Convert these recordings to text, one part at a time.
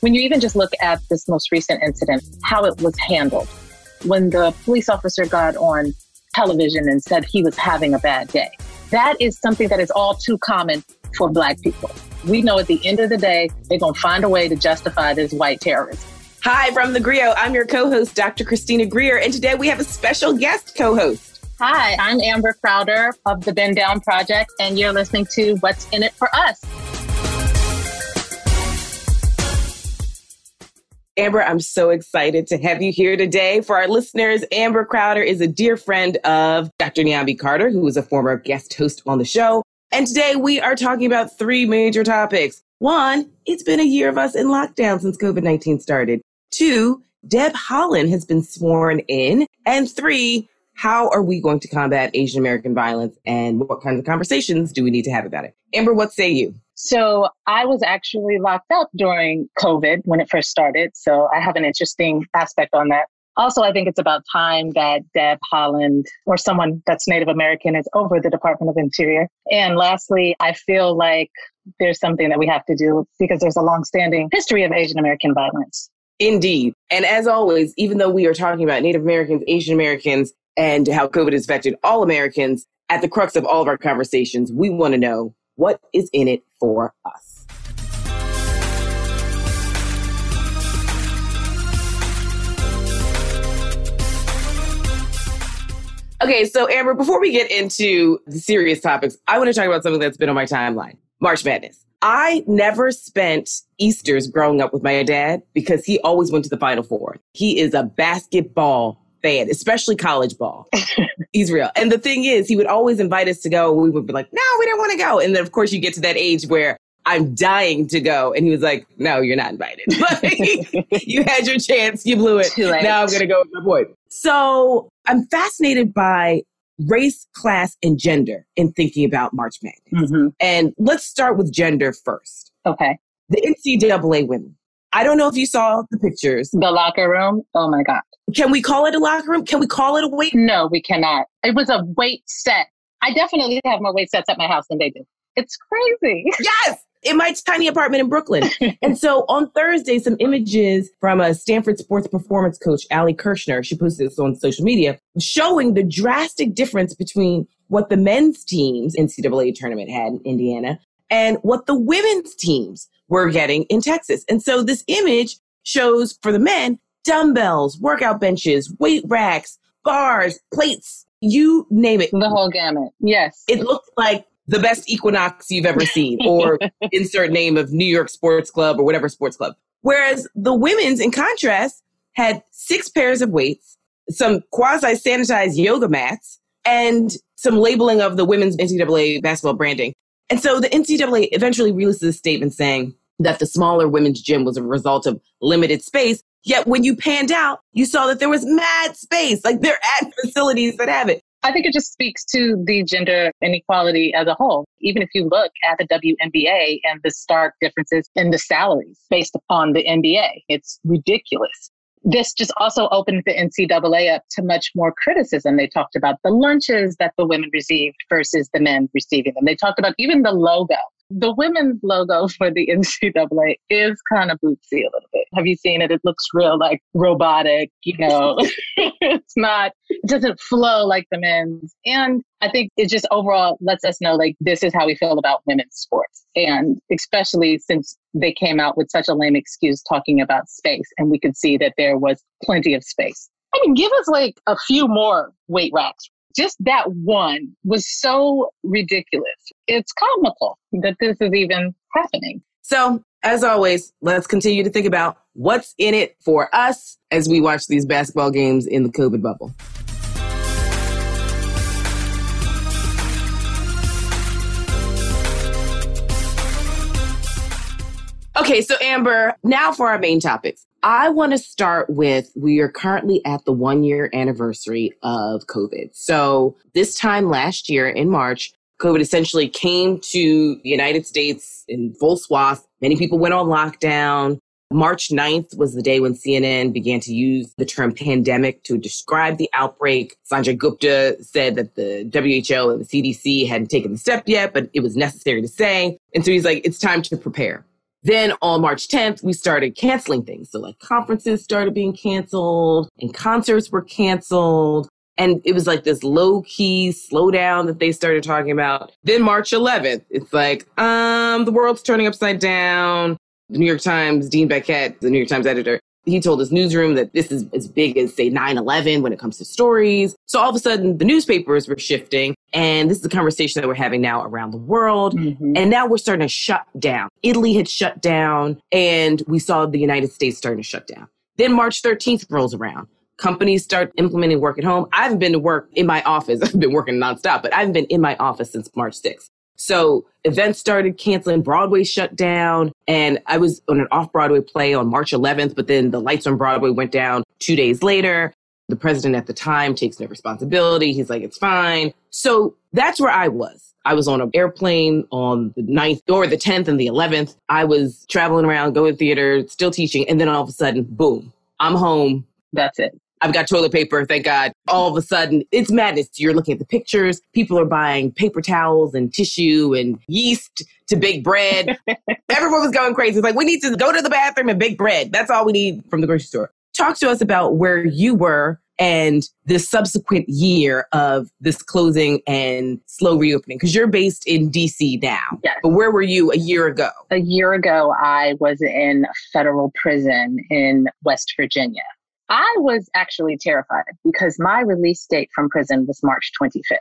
When you even just look at this most recent incident, how it was handled, when the police officer got on television and said he was having a bad day, that is something that is all too common for Black people. We know at the end of the day, they're going to find a way to justify this white terrorism. Hi, from the Grio. I'm your co host, Dr. Christina Greer, and today we have a special guest co host. Hi, I'm Amber Crowder of the Bend Down Project, and you're listening to What's in It for Us. Amber, I'm so excited to have you here today. For our listeners, Amber Crowder is a dear friend of Dr. Niambi Carter, who was a former guest host on the show. And today we are talking about three major topics. One, it's been a year of us in lockdown since COVID 19 started. Two, Deb Haaland has been sworn in. And three, how are we going to combat Asian American violence and what kinds of conversations do we need to have about it? Amber, what say you? So I was actually locked up during COVID when it first started. So I have an interesting aspect on that. Also, I think it's about time that Deb Haaland or someone that's Native American is over the Department of Interior. And lastly, I feel like there's something that we have to do because there's a longstanding history of Asian American violence. Indeed. And as always, even though we are talking about Native Americans, Asian Americans, and how COVID has affected all Americans, at the crux of all of our conversations, we want to know what is in it for us. Okay, so Amber, before we get into the serious topics, I want to talk about something that's been on my timeline March Madness. I never spent Easter's growing up with my dad because he always went to the Final Four. He is a basketball fan, especially college ball. He's real. And the thing is, he would always invite us to go. We would be like, no, we don't want to go. And then, of course, you get to that age where I'm dying to go. And he was like, no, you're not invited. you had your chance. You blew it. Now I'm going to go with my boy. So I'm fascinated by race, class, and gender in thinking about March Madness. Mm-hmm. And let's start with gender first. Okay. The NCAA women. I don't know if you saw the pictures. The locker room. Oh my God. Can we call it a locker room? Can we call it a weight? No, we cannot. It was a weight set. I definitely have more weight sets at my house than they do. It's crazy. Yes, in my tiny apartment in Brooklyn. and so on Thursday, some images from a Stanford sports performance coach, Ali Kershner, she posted this on social media, showing the drastic difference between what the men's teams NCAA tournament had in Indiana and what the women's teams were getting in Texas. And so this image shows for the men dumbbells, workout benches, weight racks, bars, plates, you name it. The whole gamut. Yes. It looked like the best Equinox you've ever seen, or insert name of New York Sports Club or whatever sports club. Whereas the women's, in contrast, had six pairs of weights, some quasi sanitized yoga mats, and some labeling of the women's NCAA basketball branding. And so the NCAA eventually releases a statement saying that the smaller women's gym was a result of limited space. Yet when you panned out, you saw that there was mad space. Like they're at facilities that have it. I think it just speaks to the gender inequality as a whole. Even if you look at the WNBA and the stark differences in the salaries based upon the NBA, it's ridiculous. This just also opened the NCAA up to much more criticism. They talked about the lunches that the women received versus the men receiving them. They talked about even the logo the women's logo for the NCAA is kind of bootsy a little bit. Have you seen it? It looks real like robotic, you know. it's not, it doesn't flow like the men's. And I think it just overall lets us know like this is how we feel about women's sports. And especially since they came out with such a lame excuse talking about space and we could see that there was plenty of space. I mean, give us like a few more weight racks, just that one was so ridiculous. It's comical that this is even happening. So, as always, let's continue to think about what's in it for us as we watch these basketball games in the COVID bubble. Okay, so Amber, now for our main topics. I want to start with we are currently at the one year anniversary of COVID. So, this time last year in March, COVID essentially came to the United States in full swath. Many people went on lockdown. March 9th was the day when CNN began to use the term pandemic to describe the outbreak. Sanjay Gupta said that the WHO and the CDC hadn't taken the step yet, but it was necessary to say. And so he's like, it's time to prepare. Then on March 10th, we started canceling things. So, like, conferences started being canceled and concerts were canceled. And it was like this low key slowdown that they started talking about. Then March 11th, it's like, um, the world's turning upside down. The New York Times, Dean Baquet, the New York Times editor, he told his newsroom that this is as big as, say, 9 11 when it comes to stories. So all of a sudden, the newspapers were shifting. And this is the conversation that we're having now around the world. Mm-hmm. And now we're starting to shut down. Italy had shut down, and we saw the United States starting to shut down. Then March 13th rolls around. Companies start implementing work at home. I haven't been to work in my office. I've been working nonstop, but I haven't been in my office since March 6th. So events started canceling, Broadway shut down, and I was on an off Broadway play on March 11th, but then the lights on Broadway went down two days later. The president at the time takes no responsibility. He's like, it's fine. So that's where I was. I was on an airplane on the 9th or the 10th and the 11th. I was traveling around, going to theater, still teaching. And then all of a sudden, boom, I'm home. That's it. I've got toilet paper, thank God. All of a sudden, it's madness. You're looking at the pictures. People are buying paper towels and tissue and yeast to bake bread. Everyone was going crazy. It's like, we need to go to the bathroom and bake bread. That's all we need from the grocery store. Talk to us about where you were and the subsequent year of this closing and slow reopening because you're based in DC now. Yes. But where were you a year ago? A year ago, I was in federal prison in West Virginia. I was actually terrified because my release date from prison was March 25th.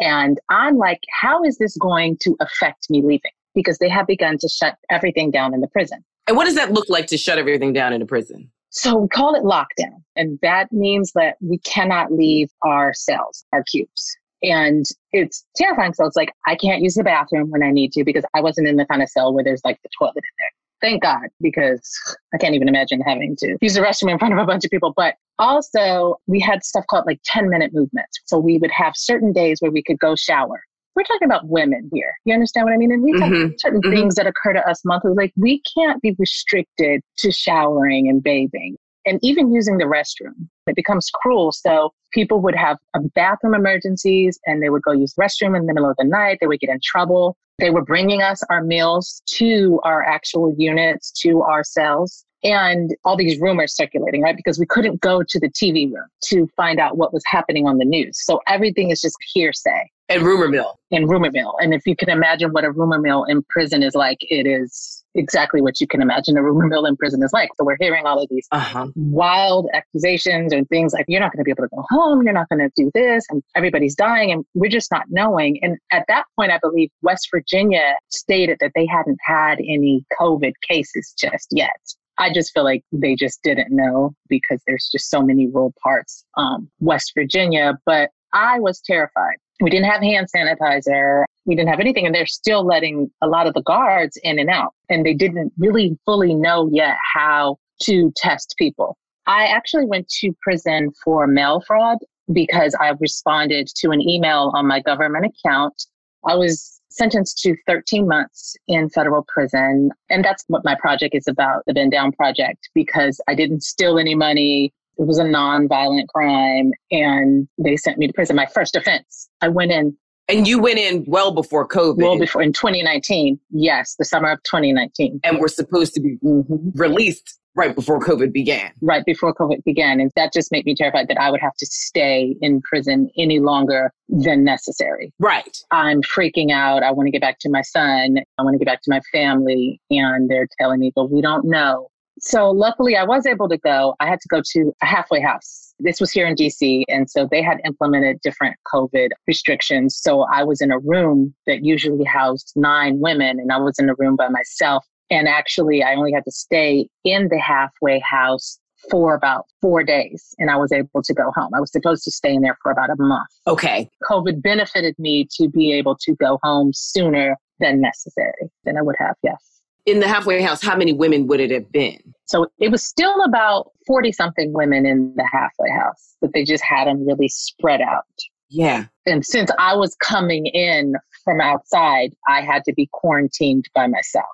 And I'm like, how is this going to affect me leaving? Because they have begun to shut everything down in the prison. And what does that look like to shut everything down in a prison? So we call it lockdown. And that means that we cannot leave our cells, our cubes. And it's terrifying. So it's like, I can't use the bathroom when I need to because I wasn't in the kind of cell where there's like the toilet in there. Thank God, because I can't even imagine having to use the restroom in front of a bunch of people. But also, we had stuff called like 10 minute movements. So we would have certain days where we could go shower. We're talking about women here. You understand what I mean? And we have mm-hmm. certain mm-hmm. things that occur to us monthly. Like we can't be restricted to showering and bathing and even using the restroom. It becomes cruel. So people would have um, bathroom emergencies and they would go use restroom in the middle of the night. They would get in trouble. They were bringing us our meals to our actual units, to our cells, and all these rumors circulating, right? Because we couldn't go to the TV room to find out what was happening on the news. So everything is just hearsay. And rumor mill. And rumor mill. And if you can imagine what a rumor mill in prison is like, it is exactly what you can imagine a rumor mill in prison is like. So we're hearing all of these uh-huh. wild accusations and things like, you're not going to be able to go home. You're not going to do this. And everybody's dying. And we're just not knowing. And at that point, I believe West Virginia stated that they hadn't had any COVID cases just yet. I just feel like they just didn't know because there's just so many rural parts, um, West Virginia. But I was terrified. We didn't have hand sanitizer. We didn't have anything. And they're still letting a lot of the guards in and out. And they didn't really fully know yet how to test people. I actually went to prison for mail fraud because I responded to an email on my government account. I was sentenced to 13 months in federal prison. And that's what my project is about, the Bend Down Project, because I didn't steal any money. It was a non-violent crime and they sent me to prison. My first offense. I went in. And you went in well before COVID. Well before in 2019. Yes, the summer of 2019. And we're supposed to be mm-hmm. released right before COVID began. Right before COVID began. And that just made me terrified that I would have to stay in prison any longer than necessary. Right. I'm freaking out. I want to get back to my son. I want to get back to my family. And they're telling me, but we don't know. So luckily I was able to go. I had to go to a halfway house. This was here in DC. And so they had implemented different COVID restrictions. So I was in a room that usually housed nine women and I was in a room by myself and actually, I only had to stay in the halfway house for about four days and I was able to go home. I was supposed to stay in there for about a month. Okay. COVID benefited me to be able to go home sooner than necessary than I would have, yes. In the halfway house, how many women would it have been? So it was still about 40 something women in the halfway house, but they just had them really spread out. Yeah. And since I was coming in from outside, I had to be quarantined by myself.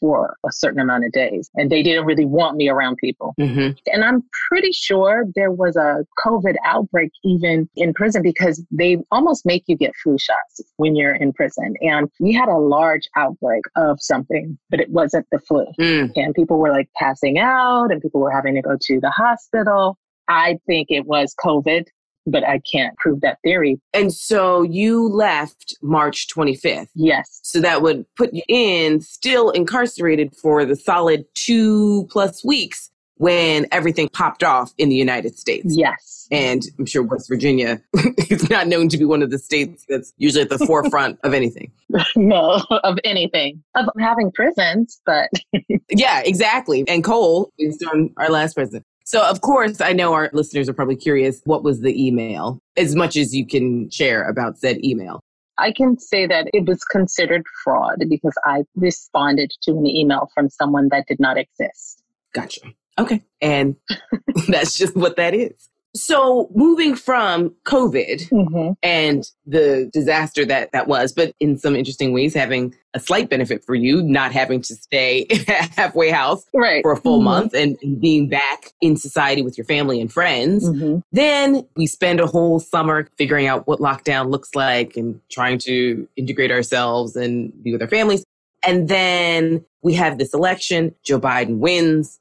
For a certain amount of days. And they didn't really want me around people. Mm-hmm. And I'm pretty sure there was a COVID outbreak even in prison because they almost make you get flu shots when you're in prison. And we had a large outbreak of something, but it wasn't the flu. Mm. And people were like passing out and people were having to go to the hospital. I think it was COVID but I can't prove that theory. And so you left March 25th. Yes. So that would put you in still incarcerated for the solid two plus weeks when everything popped off in the United States. Yes. And I'm sure West Virginia is not known to be one of the states that's usually at the forefront of anything. No, of anything. Of having prisons, but yeah, exactly. And Cole, is on our last president. So, of course, I know our listeners are probably curious what was the email, as much as you can share about said email. I can say that it was considered fraud because I responded to an email from someone that did not exist. Gotcha. Okay. And that's just what that is. So moving from COVID mm-hmm. and the disaster that that was, but in some interesting ways, having a slight benefit for you, not having to stay in halfway house right. for a full mm-hmm. month and, and, being back in society with your family and friends. Mm-hmm. Then we spend a whole summer figuring out what lockdown looks like and trying to integrate ourselves and be with our families. And then we have this election. Joe Biden wins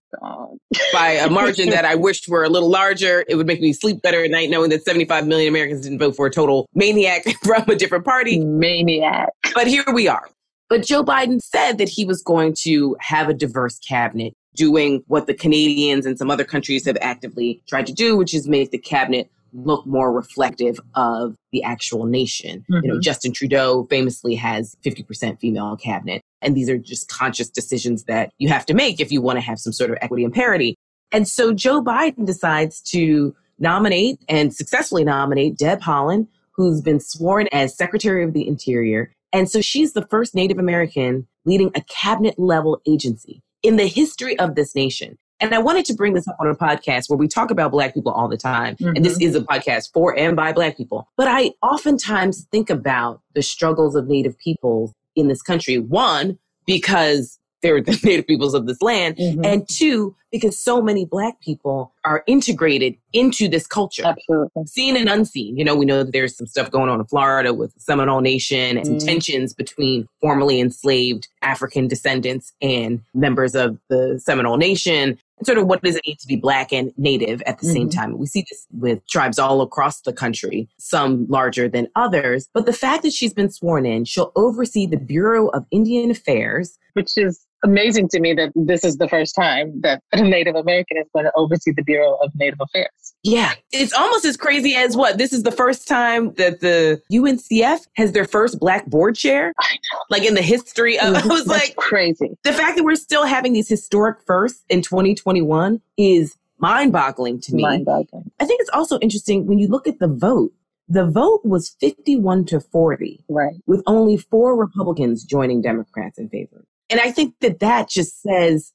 by a margin that I wished were a little larger. It would make me sleep better at night knowing that 75 million Americans didn't vote for a total maniac from a different party. Maniac. But here we are. But Joe Biden said that he was going to have a diverse cabinet, doing what the Canadians and some other countries have actively tried to do, which is make the cabinet look more reflective of the actual nation. Mm-hmm. You know, Justin Trudeau famously has 50% female cabinet. And these are just conscious decisions that you have to make if you want to have some sort of equity and parity. And so Joe Biden decides to nominate and successfully nominate Deb Haaland, who's been sworn as Secretary of the Interior. And so she's the first Native American leading a cabinet level agency in the history of this nation. And I wanted to bring this up on a podcast where we talk about Black people all the time. Mm-hmm. And this is a podcast for and by Black people. But I oftentimes think about the struggles of Native people in this country. One, because they're the native peoples of this land. Mm-hmm. And two, because so many black people are integrated into this culture. Absolutely. Seen and unseen. You know, we know that there's some stuff going on in Florida with the Seminole Nation and mm-hmm. tensions between formerly enslaved African descendants and members of the Seminole Nation. And sort of what does it mean to be black and native at the mm-hmm. same time? We see this with tribes all across the country, some larger than others. But the fact that she's been sworn in, she'll oversee the Bureau of Indian Affairs, which is amazing to me that this is the first time that a Native American is going to oversee the Bureau of Native Affairs. Yeah, it's almost as crazy as what? This is the first time that the UNCF has their first black board chair. I know. Like in the history of, mm-hmm. I was like, crazy. The fact that we're still having these historic firsts in 2021 is mind boggling to me. Mind boggling. I think it's also interesting when you look at the vote. The vote was 51 to 40. Right. With only four Republicans joining Democrats in favor. And I think that that just says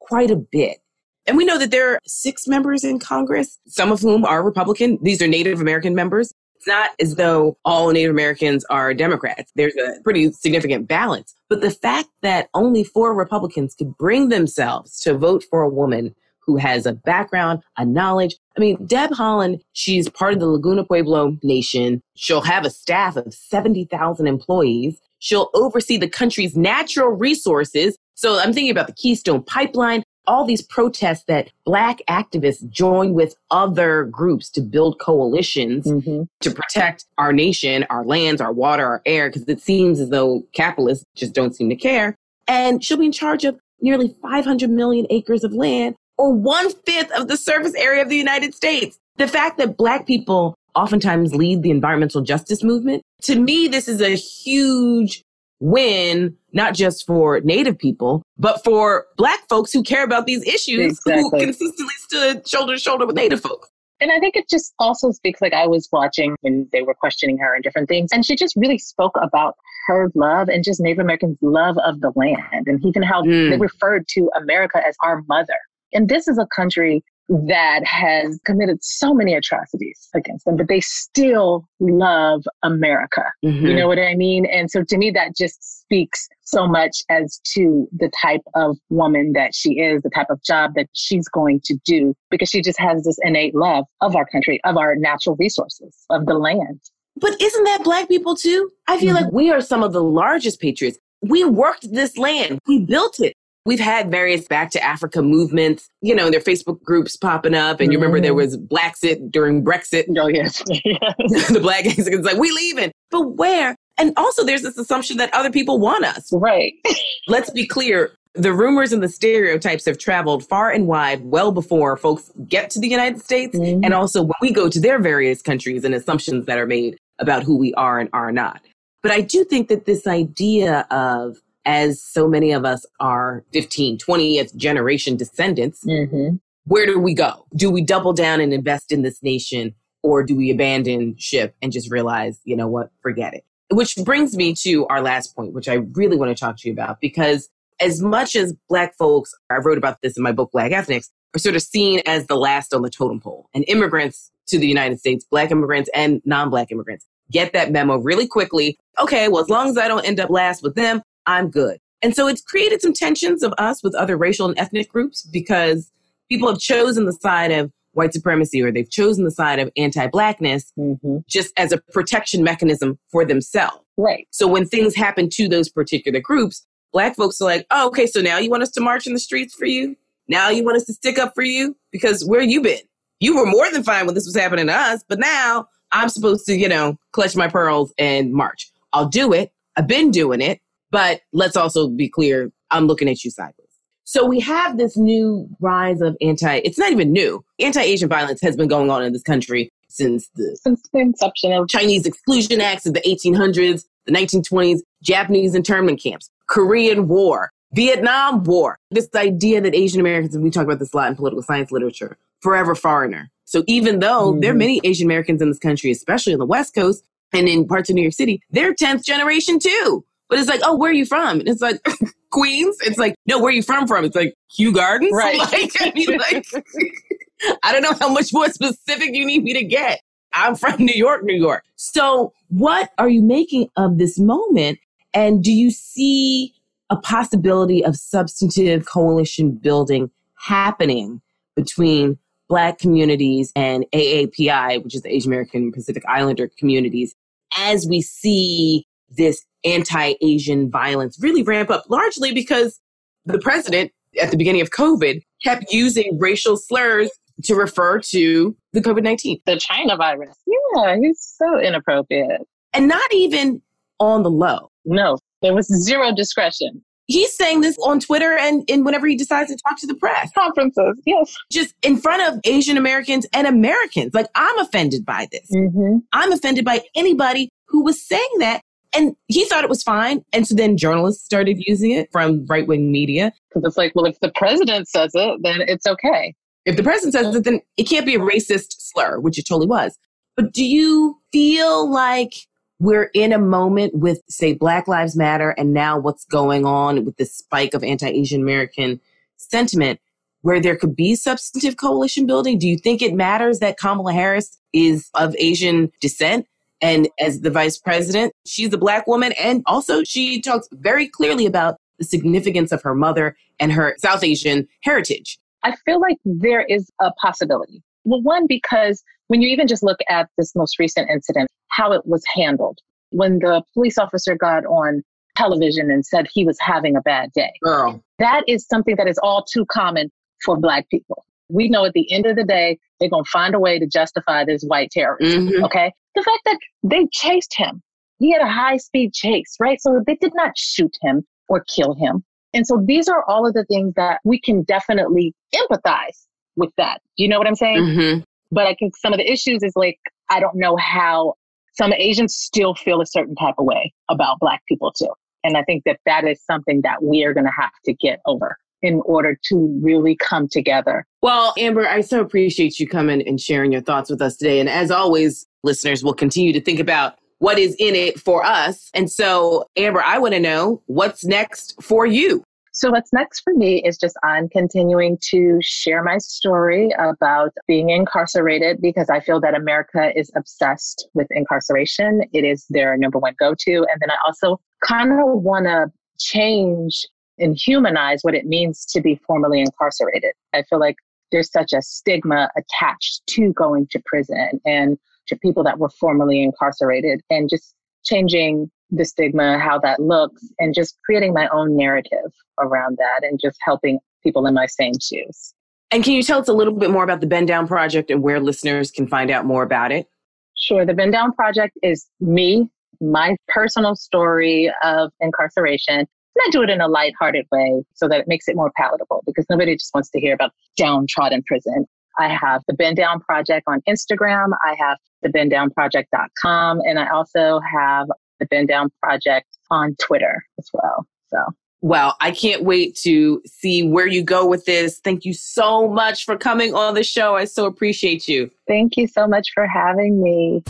quite a bit. And we know that there are six members in Congress, some of whom are Republican. These are Native American members. It's not as though all Native Americans are Democrats. There's a pretty significant balance. But the fact that only four Republicans could bring themselves to vote for a woman who has a background, a knowledge. I mean, Deb Haaland, she's part of the Laguna Pueblo Nation. She'll have a staff of 70,000 employees. She'll oversee the country's natural resources. So I'm thinking about the Keystone Pipeline, all these protests that Black activists join with other groups to build coalitions mm-hmm. to protect our nation, our lands, our water, our air, because it seems as though capitalists just don't seem to care. And she'll be in charge of nearly 500 million acres of land, or one fifth of the surface area of the United States. The fact that Black people oftentimes lead the environmental justice movement. To me, this is a huge win, not just for Native people, but for Black folks who care about these issues exactly. who consistently stood shoulder to shoulder with Native folks. And I think it just also speaks like I was watching when they were questioning her and different things. And she just really spoke about her love and just Native Americans' love of the land and even how mm. they referred to America as our mother. And this is a country that has committed so many atrocities against them, but they still love America. Mm-hmm. You know what I mean? And so to me, that just speaks so much as to the type of woman that she is, the type of job that she's going to do, because she just has this innate love of our country, of our natural resources, of the land. But isn't that black people too? I feel mm-hmm. like we are some of the largest patriots. We worked this land. We built it. We've had various back to Africa movements, you know, their Facebook groups popping up. And you remember there mm-hmm. was Blaxit during Brexit. Oh, yes. yes. the black is like, we leaving. But where? And also there's this assumption that other people want us. Right. Let's be clear. The rumors and the stereotypes have traveled far and wide well before folks get to the United States. Mm-hmm. And also when we go to their various countries and assumptions that are made about who we are and are not. But I do think that this idea of as so many of us are 15, 20th generation descendants, mm-hmm. where do we go? Do we double down and invest in this nation or do we abandon ship and just realize, you know what, forget it? Which brings me to our last point, which I really want to talk to you about because as much as Black folks, I wrote about this in my book, Black Ethnics, are sort of seen as the last on the totem pole and immigrants to the United States, Black immigrants and non Black immigrants, get that memo really quickly. Okay, well, as long as I don't end up last with them, I'm good. And so it's created some tensions of us with other racial and ethnic groups because people have chosen the side of white supremacy or they've chosen the side of anti-blackness mm-hmm. just as a protection mechanism for themselves. Right. So when things happen to those particular groups, black folks are like, oh, okay, so now you want us to march in the streets for you? Now you want us to stick up for you? Because where you been? You were more than fine when this was happening to us, but now I'm supposed to, you know, clutch my pearls and march. I'll do it. I've been doing it. But let's also be clear, I'm looking at you sideways. So we have this new rise of anti, it's not even new. Anti-Asian violence has been going on in this country since the, since the inception of Chinese exclusion acts of the 1800s, the 1920s, Japanese internment camps, Korean War, Vietnam War. This idea that Asian Americans, and we talk about this a lot in political science literature, forever foreigner. So even though mm-hmm. there are mm-hmm. many Asian Americans in this country, especially on the West Coast and in parts of New York City, they're 10th generation too. But it's like, oh, where are you from? And it's like Queens. It's like, no, where are you from? From? It's like Kew Gardens. Right. Like, I mean, like, I don't know how much more specific you need me to get. I'm from New York, New York. So, what are you making of this moment? And do you see a possibility of substantive coalition building happening between Black communities and AAPI, which is the Asian American Pacific Islander communities, as we see this anti Asian violence really ramp up, largely because the president at the beginning of COVID kept using racial slurs to refer to the COVID 19. The China virus. Yeah, he's so inappropriate. And not even on the low. No, there was zero discretion. He's saying this on Twitter and, and whenever he decides to talk to the press. Conferences, yes. Just in front of Asian Americans and Americans. Like, I'm offended by this. Mm-hmm. I'm offended by anybody who was saying that and he thought it was fine. And so then journalists started using it from right wing media. Because it's like, well, if the president says it, then it's okay. If the president says it, then it can't be a racist slur, which it totally was. But do you feel like we're in a moment with, say, Black Lives Matter and now what's going on with this spike of anti Asian American sentiment where there could be substantive coalition building? Do you think it matters that Kamala Harris is of Asian descent? And as the vice president, she's a black woman. And also, she talks very clearly about the significance of her mother and her South Asian heritage. I feel like there is a possibility. Well, one, because when you even just look at this most recent incident, how it was handled, when the police officer got on television and said he was having a bad day. Girl. That is something that is all too common for Black people. We know at the end of the day, they're going to find a way to justify this white terrorist. Mm-hmm. Okay. The fact that they chased him, he had a high speed chase, right? So they did not shoot him or kill him. And so these are all of the things that we can definitely empathize with that. Do you know what I'm saying? Mm-hmm. But I think some of the issues is like, I don't know how some Asians still feel a certain type of way about Black people too. And I think that that is something that we are going to have to get over in order to really come together. Well, Amber, I so appreciate you coming and sharing your thoughts with us today. And as always, listeners will continue to think about what is in it for us. And so, Amber, I want to know what's next for you. So, what's next for me is just I'm continuing to share my story about being incarcerated because I feel that America is obsessed with incarceration. It is their number one go to. And then I also kind of want to change and humanize what it means to be formally incarcerated. I feel like there's such a stigma attached to going to prison and to people that were formally incarcerated and just changing the stigma, how that looks, and just creating my own narrative around that and just helping people in my same shoes. And can you tell us a little bit more about the Bend Down Project and where listeners can find out more about it? Sure. The Bend Down Project is me, my personal story of incarceration. And I do it in a lighthearted way so that it makes it more palatable because nobody just wants to hear about downtrodden prison. I have the Bend Down Project on Instagram. I have the benddownproject.com. And I also have the Bend Down Project on Twitter as well. So. Well, I can't wait to see where you go with this. Thank you so much for coming on the show. I so appreciate you. Thank you so much for having me.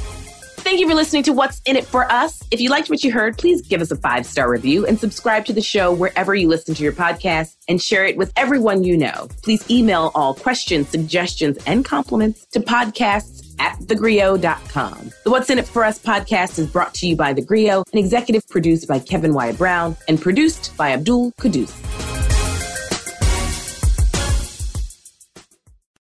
Thank you for listening to What's in It for Us. If you liked what you heard, please give us a five star review and subscribe to the show wherever you listen to your podcast and share it with everyone you know. Please email all questions, suggestions, and compliments to podcasts at thegrio.com. The What's in It for Us podcast is brought to you by The Grio and executive produced by Kevin Wyatt Brown and produced by Abdul Kudus.